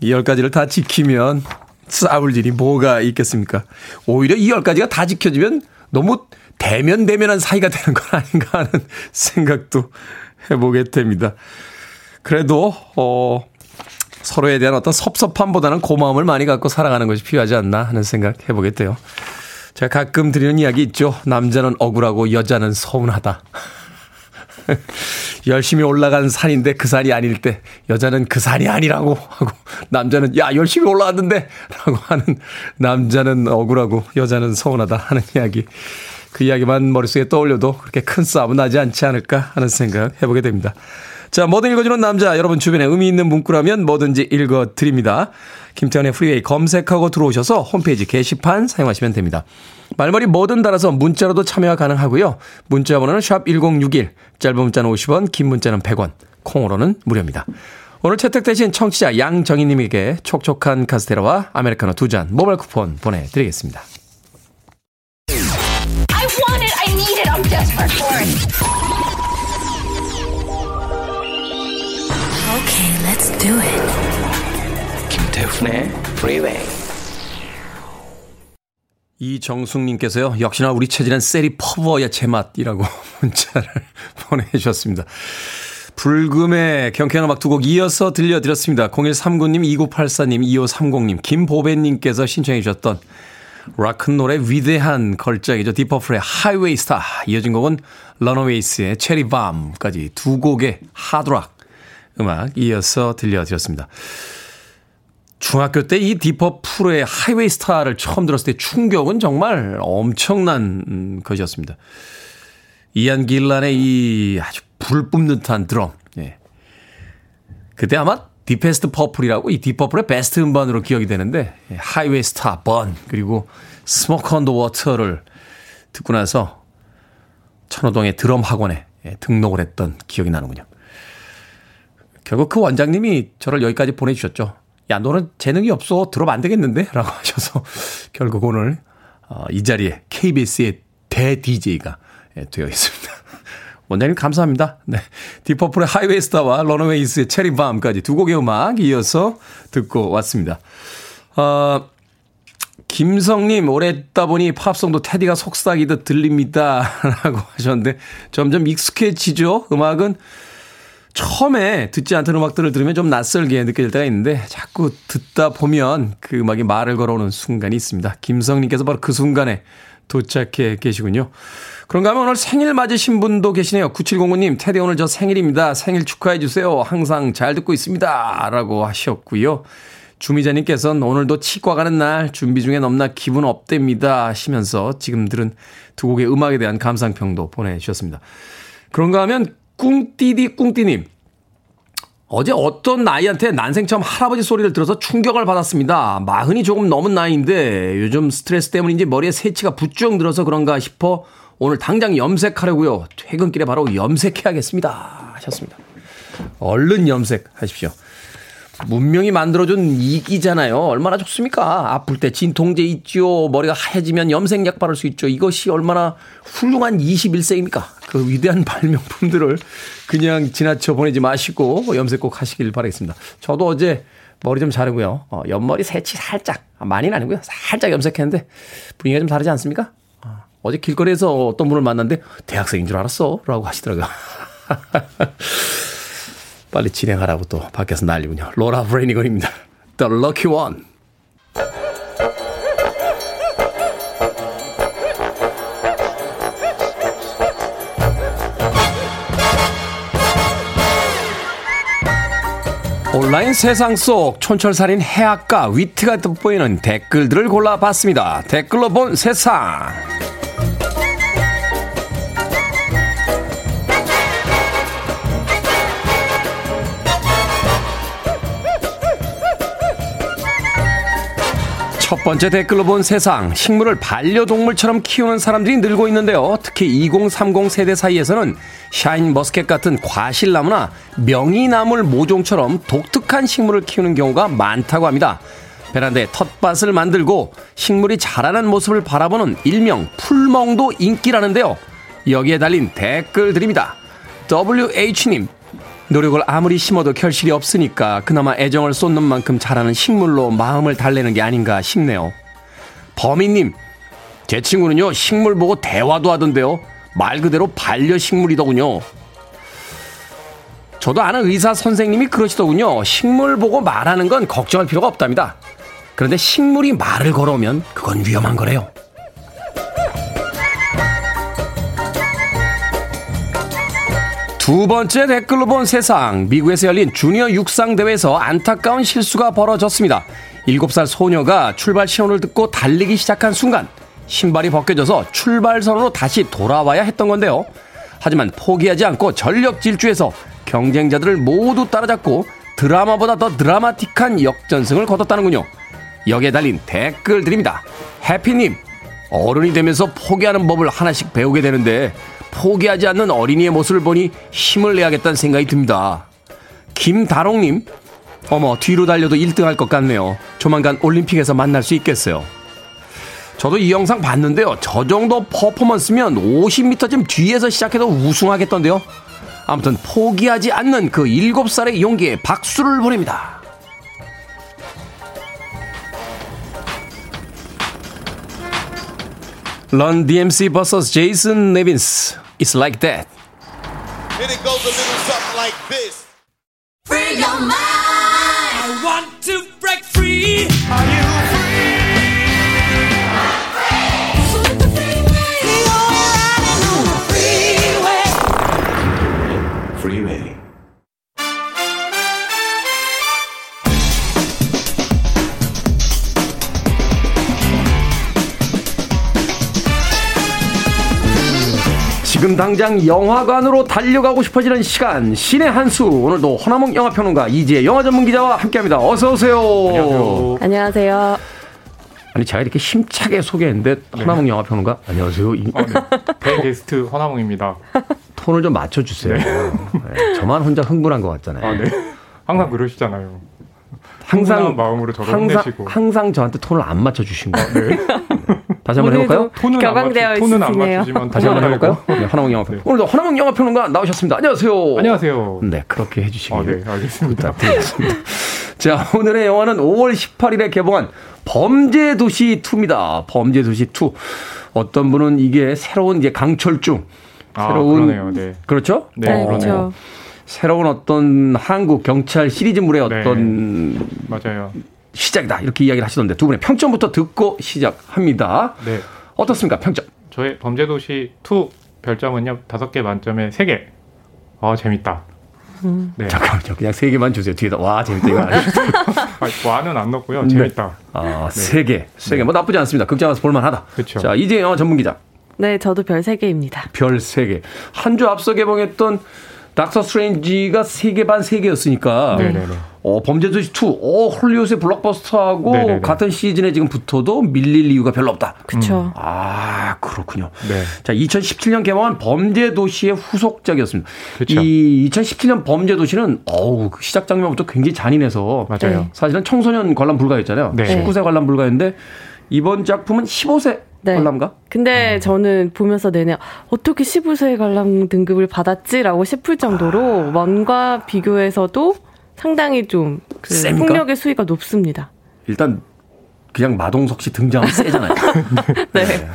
이열 가지를 다 지키면 싸울 일이 뭐가 있겠습니까? 오히려 이열 가지가 다 지켜지면 너무 대면 대면한 사이가 되는 건 아닌가 하는 [LAUGHS] 생각도 해보게 됩니다. 그래도, 어, 서로에 대한 어떤 섭섭함보다는 고마움을 많이 갖고 살아가는 것이 필요하지 않나 하는 생각 해보게 돼요. 제가 가끔 드리는 이야기 있죠. 남자는 억울하고 여자는 서운하다. [LAUGHS] 열심히 올라간 산인데 그 산이 아닐 때 여자는 그 산이 아니라고 하고 남자는 야 열심히 올라왔는데 라고 하는 남자는 억울하고 여자는 서운하다 하는 이야기 그 이야기만 머릿속에 떠올려도 그렇게 큰 싸움은 나지 않지 않을까 하는 생각 해보게 됩니다. 자, 뭐든 읽어주는 남자, 여러분 주변에 의미 있는 문구라면 뭐든지 읽어드립니다. 김태훈의 프리웨이 검색하고 들어오셔서 홈페이지 게시판 사용하시면 됩니다. 말머리 뭐든 달아서 문자로도 참여가 가능하고요. 문자 번호는 샵 1061, 짧은 문자는 50원, 긴 문자는 100원, 콩으로는 무료입니다. 오늘 채택되신 청취자 양정희님에게 촉촉한 카스테라와 아메리카노 두 잔 모바일 쿠폰 보내드리겠습니다. For it. Okay, let's do it. 김태훈의 Freeway. 이정숙님께서요, 역시나 우리 체질은 셀이 퍼부어야 제맛이라고 [LAUGHS] 문자를 [LAUGHS] 보내주셨습니다. 불금의 경쾌한 음악 두 곡 이어서 들려드렸습니다. 0139님, 2984님, 2530님, 김보배님께서 신청해 주셨던 락큰롤의 위대한 걸작이죠. 딥 퍼플의 Highway Star. 이어진 곡은 런어웨이스의 Cherry Bomb까지 두 곡의 하드락 음악 이어서 들려드렸습니다. 중학교 때 이 딥 퍼플의 Highway Star를 처음 들었을 때 충격은 정말 엄청난 것이었습니다. 이안 길란의 이 아주 불 뿜는 듯한 드럼. 예. 그때 아마 Deepest Purple이라고 이 딥 퍼플의 베스트 음반으로 기억이 되는데 예, Highway Star, Burn 그리고 Smoke on the Water를 듣고 나서 천호동의 드럼 학원에 예, 등록을 했던 기억이 나는군요. 결국 그 원장님이 저를 여기까지 보내주셨죠. 야, 너는 재능이 없어. 드럼은 안 되겠는데? 라고 [LAUGHS] 하셔서 결국 오늘 어, 이 자리에 KBS의 대 DJ가 예, 되어 있습니다. 원장님 감사합니다. 네. 디퍼플의 하이웨이 스타와 러너웨이스의 체리밤까지 두 곡의 음악 이어서 듣고 왔습니다. 어, 김성님, 오래 듣다 보니 팝송도 테디가 속삭이듯 들립니다. [LAUGHS] 라고 하셨는데 점점 익숙해지죠? 음악은 처음에 듣지 않던 음악들을 들으면 좀 낯설게 느껴질 때가 있는데 자꾸 듣다 보면 그 음악이 말을 걸어오는 순간이 있습니다. 김성님께서 바로 그 순간에 도착해 계시군요. 그런가 하면 오늘 생일 맞으신 분도 계시네요. 9705님, 테디 오늘 저 생일입니다. 생일 축하해 주세요. 항상 잘 듣고 있습니다. 라고 하셨고요. 주미자님께서는 오늘도 치과 가는 날 준비 중에 넘나 기분 업됩니다. 하시면서 지금 들은 두 곡의 음악에 대한 감상평도 보내주셨습니다. 그런가 하면 꿍띠디 꿍띠님. 어제 어떤 나이한테 난생 처음 할아버지 소리를 들어서 충격을 받았습니다. 마흔이 조금 넘은 나이인데 요즘 스트레스 때문인지 머리에 새치가 부쩍 들어서 그런가 싶어 오늘 당장 염색하려고요. 퇴근길에 바로 염색해야겠습니다. 하셨습니다. 얼른 염색하십시오. 문명이 만들어준 이기잖아요. 얼마나 좋습니까? 아플 때 진통제 있죠. 머리가 하얘지면 염색약 바를 수 있죠. 이것이 얼마나 훌륭한 21세입니까? 그 위대한 발명품들을 그냥 지나쳐 보내지 마시고 염색 꼭 하시길 바라겠습니다. 저도 어제 머리 좀 자르고요. 어, 옆머리 새치 살짝, 아, 많이는 아니고요. 살짝 염색했는데 분위기가 좀 다르지 않습니까? 어, 어제 길거리에서 어떤 분을 만났는데 대학생인 줄 알았어. 라고 하시더라고요. [LAUGHS] 빨리 진행하라고 또 밖에서 난리군요. 로라 브레이니건입니다. The Lucky One. 온라인 세상 속 촌철살인 해악과 위트가 돋보이는 댓글들을 골라봤습니다. 댓글로 본 세상. 첫 번째 댓글로 본 세상. 식물을 반려동물처럼 키우는 사람들이 늘고 있는데요. 특히 2030 세대 사이에서는 샤인 머스켓 같은 과실나무나 명이나물 모종처럼 독특한 식물을 키우는 경우가 많다고 합니다. 베란다에 텃밭을 만들고 식물이 자라는 모습을 바라보는 일명 풀멍도 인기라는데요. 여기에 달린 댓글 드립니다. WH님, 노력을 아무리 심어도 결실이 없으니까 그나마 애정을 쏟는 만큼 자라는 식물로 마음을 달래는 게 아닌가 싶네요. 범인님, 제 친구는요, 식물 보고 대화도 하던데요. 말 그대로 반려식물이더군요. 저도 아는 의사 선생님이 그러시더군요. 식물 보고 말하는 건 걱정할 필요가 없답니다. 그런데 식물이 말을 걸어오면 그건 위험한 거래요. 두 번째 댓글로 본 세상. 미국에서 열린 주니어 육상 대회에서 안타까운 실수가 벌어졌습니다. 7살 소녀가 출발 신호를 듣고 달리기 시작한 순간 신발이 벗겨져서 출발선으로 다시 돌아와야 했던 건데요. 하지만 포기하지 않고 전력 질주해서 경쟁자들을 모두 따라잡고 드라마보다 더 드라마틱한 역전승을 거뒀다는군요. 여기에 달린 댓글 드립니다. 해피님, 어른이 되면서 포기하는 법을 하나씩 배우게 되는데 포기하지 않는 어린이의 모습을 보니 힘을 내야겠다는 생각이 듭니다. 김다롱님, 어머, 뒤로 달려도 1등 할 것 같네요. 조만간 올림픽에서 만날 수 있겠어요. 저도 이 영상 봤는데요. 저 정도 퍼포먼스면 50m쯤 뒤에서 시작해도 우승하겠던데요. 아무튼 포기하지 않는 그 7살의 용기에 박수를 보냅니다. 런 DMC vs 제이슨 네빈스 It's like that And it goes a little something like this. Free your mind. I want to break free. Are you free? 지금 당장 영화관으로 달려가고 싶어지는 시간 신의 한수 오늘도 허나몽 영화평론가 이지혜 영화 전문 기자와 함께합니다. 어서 오세요. 안녕하세요. 아니 제가 이렇게 힘차게 소개했는데 허나몽 영화평론가 안녕하세요. 이 어, 네. 대게스트 허나몽입니다. 톤을 좀 맞춰주세요. 네, 저만 혼자 흥분한 것 같잖아요. 아, 네. 항상 그러시잖아요. 항상 흥분한 마음으로 저를 항상 혼내시고. 항상 저한테 톤을 안 맞춰 주신 거예요. 네. 다시 한번 해볼까요? 톤은 안, 격앙되어 맞추, 톤은 안 있으시네요. 맞추지만 다시 한번 해볼까요? 네, 허나몽 영화평 네. 오늘도 허나몽 영화 평론가 나오셨습니다. 안녕하세요. 안녕하세요. 네, 그렇게 해주시기 아, 네, 알겠습니다. 부탁드리겠습니다. 자, 오늘의 영화는 5월 18일에 개봉한 범죄도시 2입니다. 범죄도시 2. 어떤 분은 이게 새로운 이제 강철중, 아, 새로운 그러네요. 네. 그렇죠? 네, 네, 그러네요. 그렇죠. 새로운 어떤 한국 경찰 시리즈물의 네. 어떤 맞아요. 시작이다 이렇게 이야기를 하시던데 두 분의 평점부터 듣고 시작합니다. 네. 어떻습니까? 평점. 저의 범죄도시 2 별점은요. 다섯 개 만점에 세 개. 아, 재밌다. 네. 잠깐만요. 그냥 세 개만 주세요. 뒤에다 와 재밌다 이거 아니에요? [LAUGHS] 아, 와는 안 넣고요. 네. 재밌다. 아, 세 개. 세 개. 뭐 나쁘지 않습니다. 극장 가서 볼만하다. 그쵸. 자, 이제 영화 전문 기자. 네, 저도 별 3개입니다. 별 3개. 한 주 앞서 개봉했던 닥터 스트레인지가 3개 반 3개였으니까 네네네. 어, 범죄도시 2, 어, 헐리우드의 블록버스터하고 네네네. 같은 시즌에 지금 붙어도 밀릴 이유가 별로 없다. 그쵸. 아, 그렇군요. 네. 자, 2017년 개봉한 범죄도시의 후속작이었습니다. 그쵸. 이 2017년 범죄도시는 어우, 그 시작 장면부터 굉장히 잔인해서 맞아요. 네. 사실은 청소년 관람 불가였잖아요. 네. 19세 관람 불가였는데 이번 작품은 15세 네. 관람가? 근데 저는 보면서 내내 어떻게 15세 관람 등급을 받았지라고 싶을 정도로 원과 비교해서도 상당히 좀 그? 폭력의 수위가 높습니다. 일단 그냥 마동석 씨 등장하면 세잖아요. [LAUGHS] 네.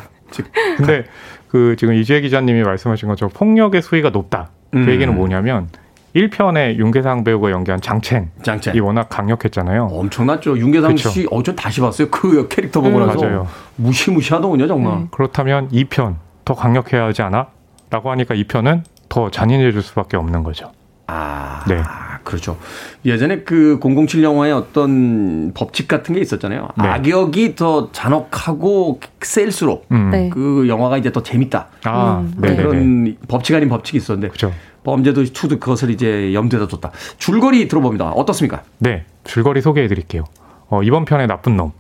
근데 그 지금 이주혜 기자님이 말씀하신 것처럼 폭력의 수위가 높다. 그 음. 얘기는 뭐냐면 1편에 윤계상 배우가 연기한 장첸 장첸. 이 워낙 강력했잖아요. 엄청났죠. 윤계상 그쵸. 씨, 어, 전 다시 봤어요. 그 캐릭터 보고 음. 나서. 맞아요. 무시무시하더군요, 정말. 음. 그렇다면 2편 더 강력해야 하지 않아? 라고 하니까 2편은 더 잔인해질 수밖에 없는 거죠. 아, 네. 그렇죠. 예전에 그 007 영화에 어떤 법칙 같은 게 있었잖아요. 네. 악역이 더 잔혹하고 셀수록 음. 네. 그 영화가 이제 더 재밌다. 아, 음, 네네네. 그런 법칙 아닌 법칙이 있었는데 그죠. 범죄도시 2도 그것을 이제 염두에다 뒀다. 줄거리 들어봅니다. 어떻습니까? 네, 줄거리 소개해 드릴게요. 어, 이번 편의 나쁜 놈.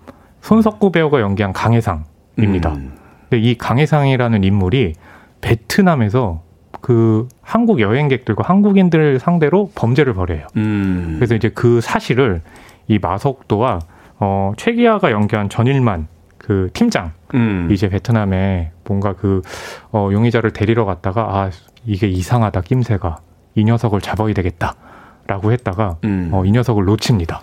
손석구 배우가 연기한 강혜상입니다. 음. 근데 이 강혜상이라는 인물이 베트남에서 그 한국 여행객들과 한국인들을 상대로 범죄를 벌여요. 음. 그래서 이제 그 사실을 이 마석도와 어, 최기아가 연기한 전일만 그 팀장 음. 이제 베트남에 뭔가 그 어, 용의자를 데리러 갔다가 아 이게 이상하다 낌새가 이 녀석을 잡아야 되겠다라고 했다가 음. 어, 이 녀석을 놓칩니다.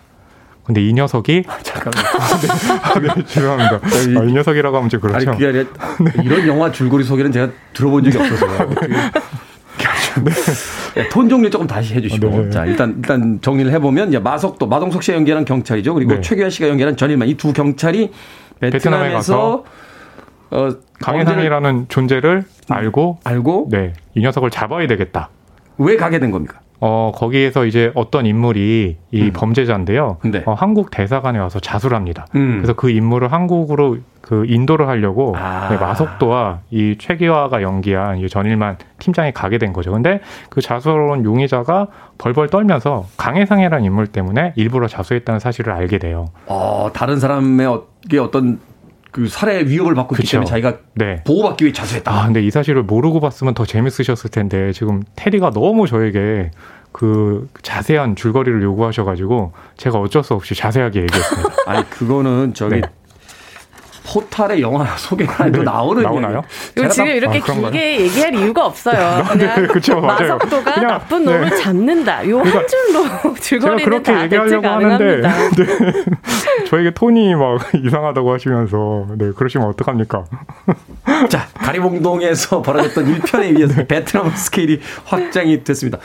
근데 이 녀석이 잠깐만. [LAUGHS] 아, 네, [LAUGHS] 죄송합니다. 아, 이 녀석이라고 하면 좀 아니 그렇죠. 그게 아니라 [LAUGHS] 이런 영화 줄거리 소개는 제가 들어본 적이 없어서요. 네, 톤 정리 조금 다시 해주시고 네. 자 일단 일단 정리를 해보면 이제 마석도 마동석 씨가 연기하는 경찰이죠 그리고 네. 최규하 씨가 연기하는 전일만 이 두 경찰이 베트남에 베트남에서 어, 강해상이라는 존재를 알고 알고 네, 이 녀석을 잡아야 되겠다. 왜 가게 된 겁니까? 어, 거기에서 이제 어떤 인물이 이 음. 범죄자인데요. 네. 어, 한국 대사관에 와서 자수를 합니다. 음. 그래서 그 인물을 한국으로 그 인도를 하려고 아. 네, 마석도와 이 최기화가 연기한 이 전일만 팀장이 가게 된 거죠. 근데 그온 용의자가 벌벌 떨면서 강해상이라는 인물 때문에 일부러 자수했다는 사실을 알게 돼요. 어, 다른 사람의 어- 게 어떤 그 살해 위협을 받고 있기. 때문에 자기가 네. 보호받기 위해 자수했다. 아, 근데 이 사실을 모르고 봤으면 더 재밌으셨을 텐데 지금 테리가 너무 저에게 그 자세한 줄거리를 요구하셔가지고 제가 어쩔 수 없이 자세하게 얘기했습니다. [LAUGHS] 아니 그거는 저기 네. 포탈의 영화 소개가 도 네, 나오는 나오나요? 이거 지금 딱- 이렇게 아? 길게 얘기할 이유가 없어요. 그냥 그쵸. 마석도가 그냥, 나쁜 놈을 네. 잡는다. 요한 그러니까 줄로 [LAUGHS] 줄거리는 그렇게 다 얘기하려고 하는데. [LAUGHS] 네. 저에게 톤이 막 [LAUGHS] 이상하다고 하시면서 네 그러시면 어떡합니까? 자, 가리봉동에서 벌어졌던 1편에 의해서 베트남 스케일이 확장이 됐습니다.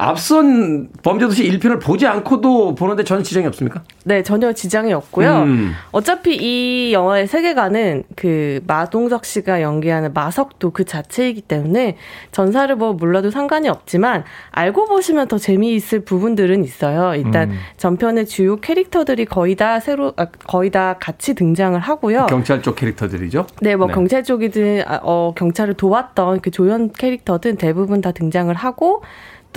앞선 범죄도시 1편을 보지 않고도 보는데 전혀 지장이 없습니까? 네, 전혀 지장이 없고요. 음. 어차피 이 영화의 세계관은 그 마동석 씨가 연기하는 마석도 그 자체이기 때문에 전사를 뭐 몰라도 상관이 없지만 알고 보시면 더 재미있을 부분들은 있어요. 일단 음. 전편의 주요 캐릭터들이 거의 다 새로 아, 거의 다 같이 등장을 하고요. 경찰 쪽 캐릭터들이죠. 네, 뭐 네. 경찰 쪽이든 아, 어, 경찰을 도왔던 그 조연 캐릭터든 대부분 다 등장을 하고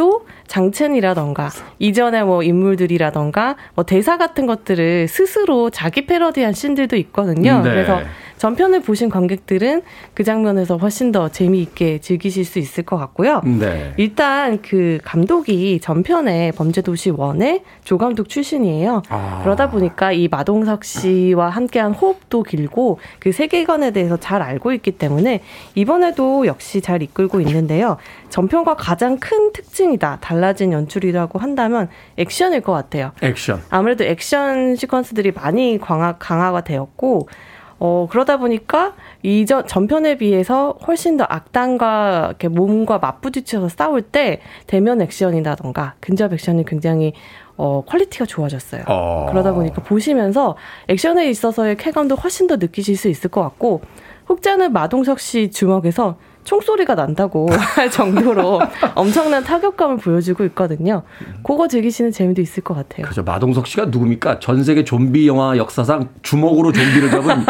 또 장첸이라던가 이전에 뭐 인물들이라던가 뭐 대사 같은 것들을 스스로 자기 패러디한 씬들도 있거든요. 네. 그래서 전편을 보신 관객들은 그 장면에서 훨씬 더 재미있게 즐기실 수 있을 것 같고요. 네. 일단 그 감독이 전편에 범죄도시 1의 조감독 출신이에요. 아. 그러다 보니까 이 마동석 씨와 함께한 호흡도 길고 그 세계관에 대해서 잘 알고 있기 때문에 이번에도 역시 잘 이끌고 있는데요. 전편과 가장 큰 특징이다. 달라진 연출이라고 한다면 액션일 것 같아요. 액션. 아무래도 액션 시퀀스들이 많이 강화, 강화가 되었고, 어, 그러다 보니까 이전, 전편에 비해서 훨씬 더 악당과 이렇게 몸과 맞부딪혀서 싸울 때 대면 액션이라던가 근접 액션이 굉장히 어, quality가 좋아졌어요. 어. 그러다 보니까 보시면서 액션에 있어서의 쾌감도 훨씬 더 느끼실 수 있을 것 같고, 혹자는 마동석 씨 주먹에서 총소리가 난다고 [LAUGHS] 할 정도로 엄청난 타격감을 보여주고 있거든요. 그거 즐기시는 재미도 있을 것 같아요. 그죠. 마동석 씨가 누굽니까? 전 세계 좀비 영화 역사상 주먹으로 좀비를 잡은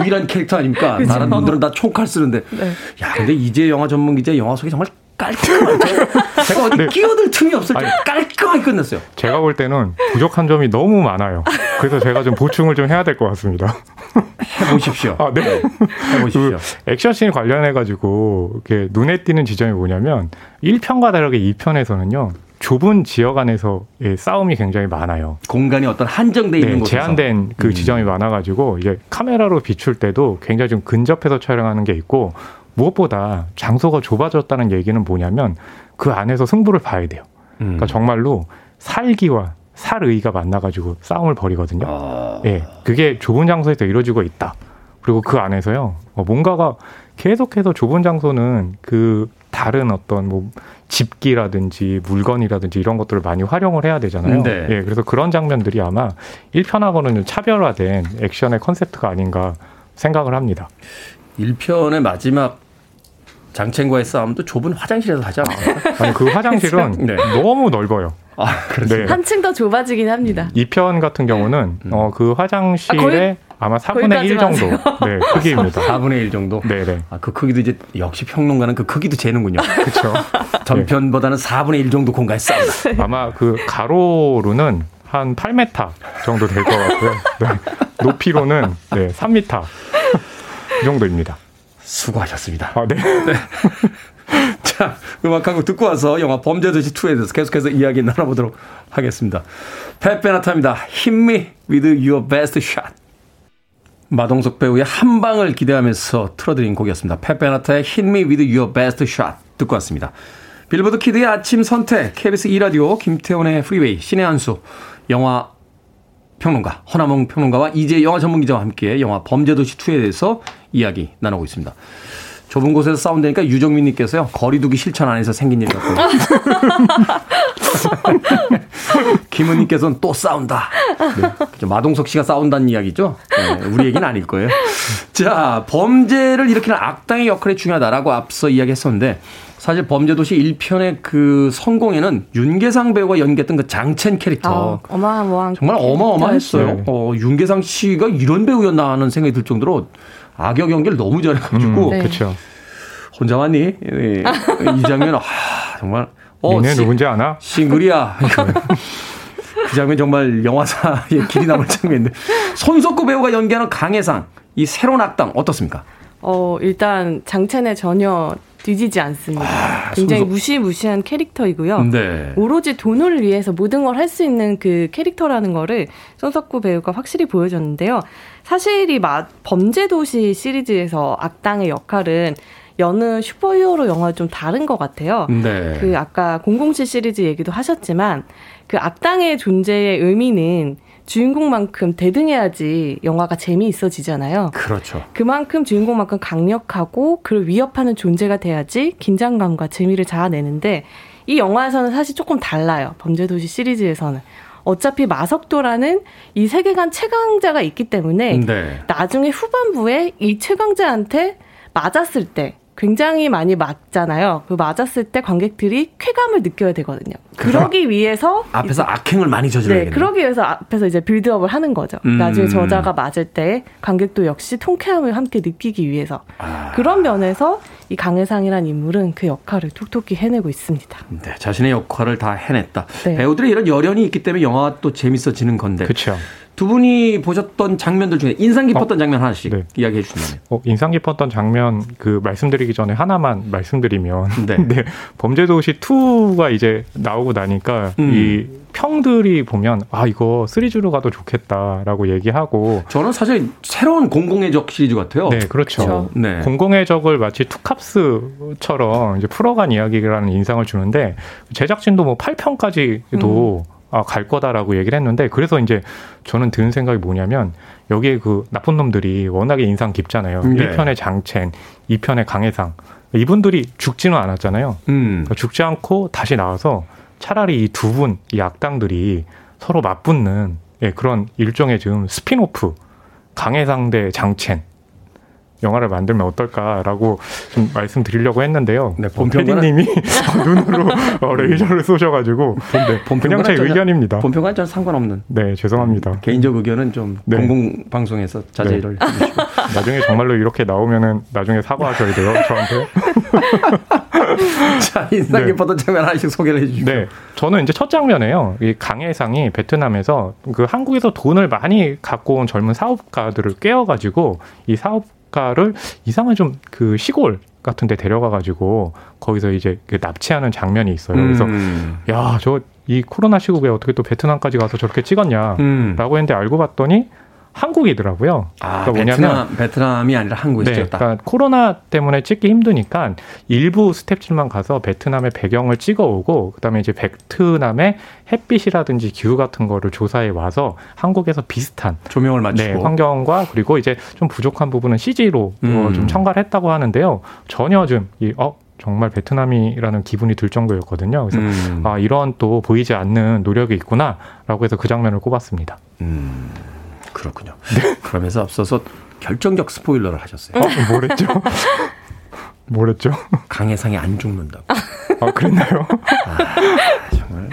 유일한 캐릭터 아닙니까? 그죠. 다른 분들은 다 총칼 쓰는데. 네. 야, 근데 이제 영화 전문 기자 영화 속이 정말 깔끔하게. 제가 어디 네. 끼어들 틈이 없을 때. 깔끔하게 끝냈어요. 제가 볼 때는 부족한 점이 너무 많아요. 그래서 제가 좀 보충을 좀 해야 될 것 같습니다. 해보십시오. 아, 네. 해보십시오. 그 액션씬 관련해 가지고 이렇게 눈에 띄는 지점이 뭐냐면 1편과 다르게 2편에서는요. 좁은 지역 안에서 의 싸움이 굉장히 많아요. 공간이 어떤 한정돼 있는 네, 곳에서. 제한된 그 음. 지점이 많아가지고 이게 카메라로 비출 때도 굉장히 좀 근접해서 촬영하는 게 있고 무엇보다 장소가 좁아졌다는 얘기는 뭐냐면 그 안에서 승부를 봐야 돼요. 음. 그러니까 정말로 살기와 살의가 만나가지고 싸움을 벌이거든요. 아. 예, 그게 좁은 장소에서 이루어지고 있다. 그리고 그 안에서요, 어, 뭔가가 계속해서 좁은 장소는 그 다른 어떤 뭐 집기라든지 물건이라든지 이런 것들을 많이 활용을 해야 되잖아요. 네. 예, 그래서 그런 장면들이 아마 1편하고는 좀 차별화된 액션의 컨셉트가 아닌가 생각을 합니다. 1편의 마지막 장첸과의 싸움도 좁은 화장실에서 하지 않아요? [LAUGHS] 아니, 그 화장실은 [LAUGHS] 네. 너무 넓어요. 아, 그렇습니다. 네. 한층 더 좁아지긴 합니다. 2편 같은 경우는 어, 그 화장실에 아, 거의- 아마 4분의 1 거기까지 정도 네, 크기입니다. 4분의 1 정도? 네네. 아, 그 크기도 이제 역시 평론가는 그 크기도 재는군요. [LAUGHS] 그렇죠. 전편보다는 4분의 1 정도 공간에 싸운다. 아마 그 가로로는 한 8m 정도 될 것 같고요. 네. 높이로는 네, 3m 이 정도입니다. 수고하셨습니다. 아, [LAUGHS] 네. 자, 음악 한 곡 듣고 와서 영화 범죄도시 2에 대해서 계속해서 이야기 나눠보도록 하겠습니다. 펫베나타입니다. Hit me with your best shot. 마동석 배우의 한 방을 기대하면서 틀어드린 곡이었습니다. 펫베나타의 Hit me with your best shot 듣고 왔습니다. 빌보드 키드의 아침 선택, KBS 2라디오, 김태훈의 프리웨이, 신의 한수, 영화 평론가, 허남웅 평론가와 이제 영화 전문 기자와 함께 영화 범죄도시 2에 대해서 이야기 나누고 있습니다. 좁은 곳에서 싸운다니까 유정민 님께서요 거리두기 실천 안에서 생긴 일이었고 [LAUGHS] 김은 님께서는 또 싸운다. 네. 마동석 씨가 싸운다는 이야기죠. 네, 우리 얘기는 아닐 거예요. 자 범죄를 일으키는 악당의 역할이 중요하다라고 앞서 이야기했었는데 사실 범죄도시 1편의 그 성공에는 윤계상 배우가 연기했던 그 장첸 캐릭터. 어, 어마어마한 정말 어마어마했어요. 어, 윤계상 씨가 이런 배우였나 하는 생각이 들 정도로 악역 연기를 너무 잘해가지고. 음, 네. 그렇죠. 혼자 왔니? 예, 이 장면, 아, 정말. 어, 니네 누군지 아나? 싱글이야. [LAUGHS] 그 장면 정말 영화사의 길이 남을 장면인데. 손석구 배우가 연기하는 강해상, 이 새로운 악당 어떻습니까? 어, 일단 장첸에 전혀 뒤지지 않습니다. 아, 굉장히 손석... 무시무시한 캐릭터이고요. 네. 오로지 돈을 위해서 모든 걸 할 수 있는 그 캐릭터라는 거를 손석구 배우가 확실히 보여줬는데요. 사실 이 범죄도시 시리즈에서 악당의 역할은 여느 슈퍼히어로 영화 좀 다른 것 같아요. 네. 그 아까 007 시리즈 얘기도 하셨지만 그 악당의 존재의 의미는 주인공만큼 대등해야지 영화가 재미있어지잖아요. 그렇죠. 그만큼 주인공만큼 강력하고 그를 위협하는 존재가 돼야지 긴장감과 재미를 자아내는데 이 영화에서는 사실 조금 달라요. 범죄도시 시리즈에서는. 어차피 마석도라는 이 세계관 최강자가 있기 때문에 네. 나중에 후반부에 이 최강자한테 맞았을 때 굉장히 많이 맞잖아요. 그 맞았을 때 관객들이 쾌감을 느껴야 되거든요. 그러기 위해서 앞에서 악행을 많이 저질러야 네, 그러기 위해서 앞에서 이제 빌드업을 하는 거죠. 음. 나중에 저자가 맞을 때 관객도 역시 통쾌함을 함께 느끼기 위해서 아. 그런 면에서 이 강혜상이라는 인물은 그 역할을 톡톡히 해내고 있습니다. 네, 자신의 역할을 다 해냈다. 네. 배우들의 이런 열연이 있기 때문에 영화가 또 재밌어지는 건데. 그렇죠. 두 분이 보셨던 장면들 중에 인상 깊었던 어, 장면 하나씩 네. 이야기해 주시면. 어, 인상 깊었던 장면 그 말씀드리기 전에 하나만 말씀드리면 네. [LAUGHS] 네. 범죄도시 2가 이제 나오고 나니까 음. 이 평들이 보면 아 이거 3G로 가도 좋겠다라고 얘기하고 저는 사실 새로운 공공의 적 시리즈 같아요. 네, 그렇죠. 그렇죠. 네. 공공의 적을 마치 투캅스처럼 이제 풀어간 이야기라는 인상을 주는데 제작진도 뭐 8편까지도 음. 아, 갈 거다라고 얘기를 했는데 그래서 이제 저는 드는 생각이 뭐냐면 여기에 그 나쁜 놈들이 워낙에 인상 깊잖아요. 네. 1편의 장첸, 2편의 강해상. 이분들이 죽지는 않았잖아요. 음. 그러니까 죽지 않고 다시 나와서 차라리 이 두 분, 이 악당들이 서로 맞붙는 예, 그런 일종의 지금 스피노프 강해상 대 장첸 영화를 만들면 어떨까라고 좀 말씀드리려고 했는데요. 네, 본편님이 [LAUGHS] 눈으로 어, 레이저를 쏘셔가지고 네, 그냥 제 의견입니다. 본편과 저는 상관없는. 네, 죄송합니다. 개인적 의견은 좀 네. 공공 방송에서 자제를 네. [LAUGHS] 나중에 정말로 이렇게 나오면은 나중에 사과하셔야 돼요, 저한테. [LAUGHS] 자, 인상 깊었던 네. 장면 하나씩 소개를 해주시죠. 네, 저는 이제 첫 장면에요. 이 강혜상이 베트남에서 그 한국에서 돈을 많이 갖고 온 젊은 사업가들을 깨워가지고 이 사업 작가를 이상한 좀그 시골 같은 데 데려가 가지고 거기서 이제 그 납치하는 장면이 있어요. 그래서 음. 야, 저 이 코로나 시국에 어떻게 또 베트남까지 가서 저렇게 찍었냐라고 음. 했는데 알고 봤더니 한국이더라고요. 아, 그러니까 베트남, 베트남이 아니라 한국이 네. 그러니까 코로나 때문에 찍기 힘드니까 일부 스탭들만 가서 베트남의 배경을 찍어오고 그다음에 이제 베트남의 햇빛이라든지 기후 같은 거를 조사해 와서 한국에서 비슷한 조명을 맞추고 네, 환경과 그리고 이제 좀 부족한 부분은 CG로 음. 좀 첨가를 했다고 하는데요. 전혀 좀이 어, 정말 베트남이라는 기분이 들 정도였거든요. 그래서 음. 아 이런 또 보이지 않는 노력이 있구나라고 해서 그 장면을 꼽았습니다. 음. 그렇군요. 네. 그러면서 앞서서 결정적 스포일러를 하셨어요. 어, 뭐랬죠? [LAUGHS] 뭐랬죠? 강해상이 안 죽는다고. 아, 그랬나요? 아, 정말.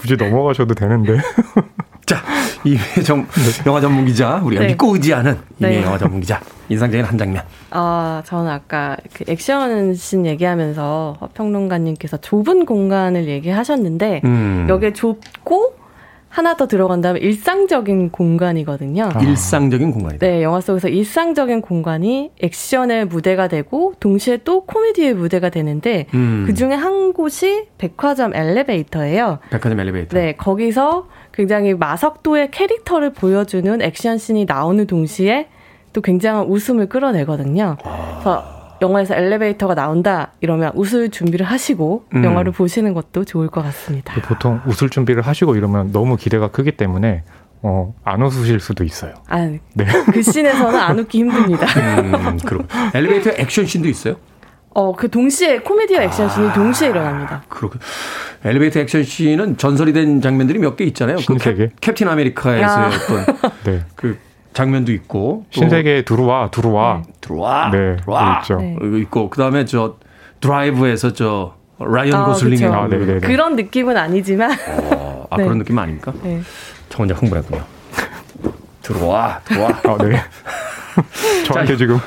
굳이 넘어가셔도 되는데. [LAUGHS] 자, 이회 정, 네. 영화 전문 기자, 우리가 네. 믿고 의지하는 이회 네. 영화 전문 기자. 인상적인 한 장면. 아, 저는 아까 그 액션 씬 얘기하면서 평론가님께서 좁은 공간을 얘기하셨는데, 음. 여기에 좁고 하나 더 들어간다면 일상적인 공간이거든요. 아. 일상적인 공간이다. 네, 영화 속에서 일상적인 공간이 액션의 무대가 되고 동시에 또 코미디의 무대가 되는데 음. 그 중에 한 곳이 백화점 엘리베이터예요. 백화점 엘리베이터. 네, 거기서 굉장히 마석도의 캐릭터를 보여주는 액션 씬이 나오는 동시에 또 굉장한 웃음을 끌어내거든요. 아. 그래서 영화에서 엘리베이터가 나온다 이러면 웃을 준비를 하시고 음. 영화를 보시는 것도 좋을 것 같습니다. 보통 웃을 준비를 하시고 이러면 너무 기대가 크기 때문에 어, 안 웃으실 수도 있어요. 아, 네. 그 씬에서는 안 웃기 힘듭니다. [LAUGHS] 음, 그럼 엘리베이터 액션 씬도 있어요? 어, 그 동시에 코미디와 액션 씬이 동시에 일어납니다. 그렇군. 엘리베이터 액션 씬은 전설이 된 장면들이 몇 개 있잖아요. 그 신세계? 캡틴 아메리카에서의 아. 어떤 [LAUGHS] 네. 그 장면도 있고 또 신세계에 들어와, 들어와. 들어와 네, 들어와 있죠. 네. 있고 그다음에 저 드라이브에서 저 라이언 아, 고슬링의. 아, 네네네. 그런 느낌은 아니지만 어, 아 네. 그런 느낌 아닙니까? 네. 저 혼자 흥분했군요. 들어와 들어와. 아, 네. [LAUGHS] 저한테 지금,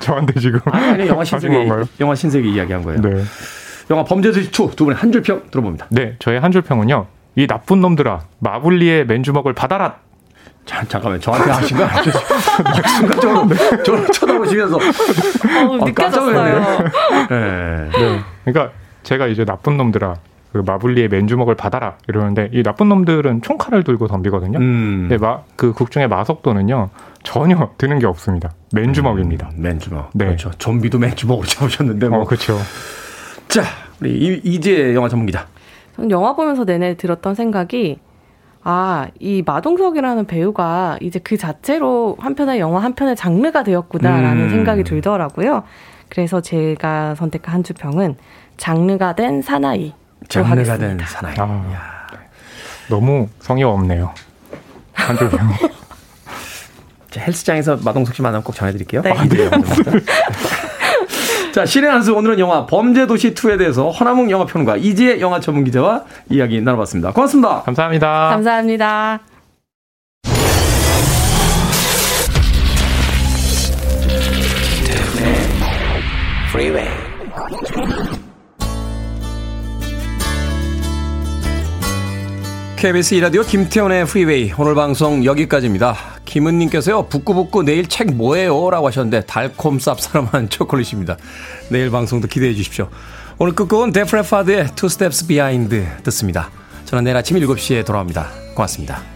저한테 지금. 아니 아니 영화 신세계? 영화 신세계 이야기한 거예요. 네. 영화 범죄도시 2두 분의 한 줄 평 들어봅니다. 네, 저의 한 줄 평은요. 이 나쁜 놈들아, 마블리의 맨주먹을 받아라! 자, 잠깐만 저한테 하신 거 아니죠? [LAUGHS] 순간적으로 [LAUGHS] 저를 쳐다보시면서 어우, 아, 느껴졌어요. 네. 네. 그러니까 제가 이제 나쁜 놈들아, 그 마블리의 맨주먹을 받아라! 이러는데 이 나쁜 놈들은 총칼을 들고 덤비거든요. 음. 근데 마, 그 극중의 마석도는요, 전혀 드는 게 없습니다. 맨주먹입니다. 음, 맨주먹. 네. 그렇죠. 좀비도 맨주먹으로 잡으셨는데 뭐. 어, 그렇죠. 자, 우리 이- 이재 영화 전문 기자. 저는 영화 보면서 내내 들었던 생각이 아, 이 마동석이라는 배우가 이제 그 자체로 한 편의 영화 한 편의 장르가 되었구나라는 음. 생각이 들더라고요. 그래서 제가 선택한 한 주평은 장르가 된 사나이. 장르가 된 사나이. 아, 너무 성의 없네요. 한줄 평. 자, 헬스장에서 마동석 씨 만나면 꼭 전해드릴게요. 네. 전문 기 [LAUGHS] 자. 자, 신의 한수 오늘은 영화 범죄도시 2에 대해서 허남웅 영화평론가 이재 영화 전문 기자와 이야기 나눠봤습니다. 고맙습니다. 감사합니다. 감사합니다. KBS 이라디오 김태훈의 프리웨이 오늘 방송 여기까지입니다. 김은님께서요 북구북구 내일 책 뭐예요? 라고 하셨는데 달콤 쌉싸름한 초콜릿입니다. 내일 방송도 기대해 주십시오. 오늘 끝곡은 데프레파드의 Two Steps Behind 듣습니다. 저는 내일 아침 7시에 돌아옵니다. 고맙습니다.